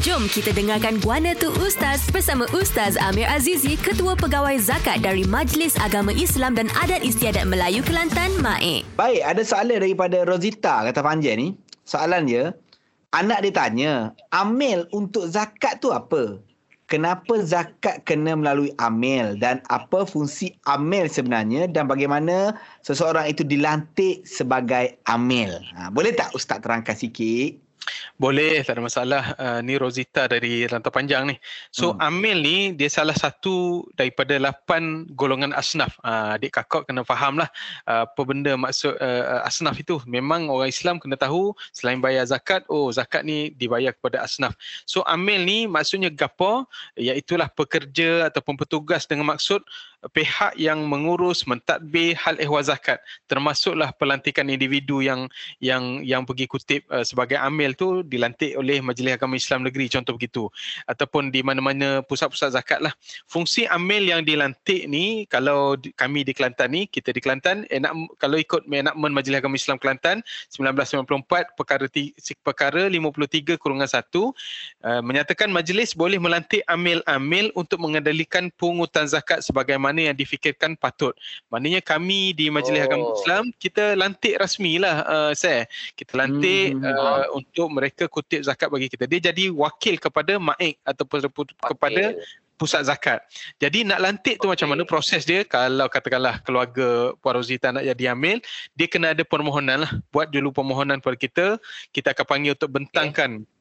Jom kita dengarkan Guana Tu Ustaz bersama Ustaz Amir Azizi, Ketua Pegawai Zakat dari Majlis Agama Islam dan Adat Istiadat Melayu Kelantan, MAIK. Baik, ada soalan daripada Rosita kata panjang ni. Soalan dia, anak dia tanya, amil untuk zakat tu apa? Kenapa zakat kena melalui amil dan apa fungsi amil sebenarnya dan bagaimana seseorang itu dilantik sebagai amil? Ha, boleh tak Ustaz terangkan sikit? Boleh, tak ada masalah. Uh, ni Rosita dari Rantau Panjang ni. So, hmm. Amil ni dia salah satu daripada lapan golongan asnaf. Uh, adik kakak kena faham lah uh, apa benda maksud uh, asnaf itu. Memang orang Islam kena tahu selain bayar zakat, oh zakat ni dibayar kepada asnaf. So, Amil ni maksudnya gapa? Iaitulah pekerja ataupun petugas dengan maksud pihak yang mengurus mentadbir hal ehwal zakat. Termasuklah pelantikan individu yang yang yang pergi kutip uh, sebagai amil tu dilantik oleh Majlis Agama Islam Negeri contoh begitu. Ataupun di mana-mana pusat-pusat zakat lah. Fungsi amil yang dilantik ni kalau di, kami di Kelantan ni kita di Kelantan enak kalau ikut enakmen Majlis Agama Islam Kelantan 1994 perkara perkara 53 kurungan 1 uh, menyatakan majlis boleh melantik amil-amil untuk mengendalikan pungutan zakat sebagaimana mana yang difikirkan patut. Maknanya kami di Majlis oh. Agama Islam kita lantik rasmilah uh, saya. Kita lantik hmm. uh, untuk mereka kutip zakat bagi kita. Dia jadi wakil kepada maik ataupun okay. kepada pusat zakat. Jadi nak lantik tu okay. macam mana proses dia kalau katakanlah keluarga Puan Rosita nak jadi amil, dia kena ada permohonan lah. Buat dulu permohonan kepada kita, kita akan panggil untuk bentangkan okay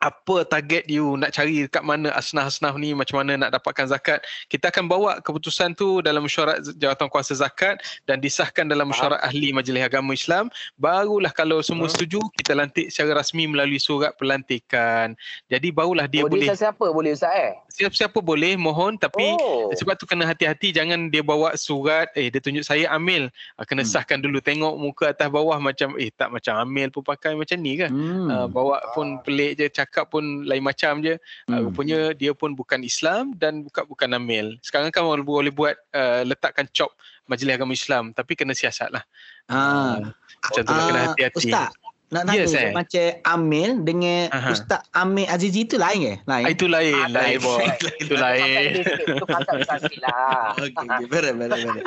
apa target you nak cari dekat mana asnaf-asnaf ni macam mana nak dapatkan zakat. Kita akan bawa keputusan tu dalam mesyuarat jawatan kuasa zakat dan disahkan dalam mesyuarat ahli majlis agama Islam. Barulah kalau semua hmm. setuju kita lantik secara rasmi melalui surat pelantikan. Jadi barulah dia oh, boleh siapa boleh ustaz eh? Siapa-siapa boleh mohon. Tapi oh. sebab tu kena hati-hati jangan dia bawa surat eh dia tunjuk saya amil ah, kena hmm. sahkan dulu tengok muka atas bawah macam eh tak macam amil pun pakai macam ni kan hmm. uh, bawa pun pelik je cakap cakap pun lain macam je. Ah, hmm. Uh, rupanya dia pun bukan Islam dan bukan bukan Amil. Sekarang kan boleh, boleh buat uh, letakkan cop majlis agama Islam tapi kena siasat lah. Ha. Uh, macam tu uh, kena hati-hati. Ustaz, nak tanya yes, eh. macam Amil dengan Aha. Ustaz Amil Azizi itu lain ke? Lain. Itu lain, ah, lain, lain, Itu lain. Itu pasal lah. Okey, benar benar benar.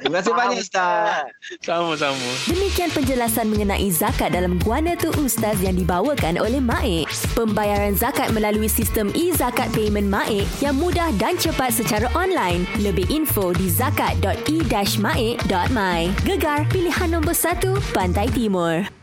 Terima kasih banyak Ustaz. Sama-sama. Demikian penjelasan mengenai zakat dalam Guana Tu Ustaz yang dibawakan oleh Maik. Pembayaran zakat melalui sistem e-zakat payment Maik yang mudah dan cepat secara online. Lebih info di zakat.e-maik.my. Gegar pilihan nombor 1 Pantai Timur.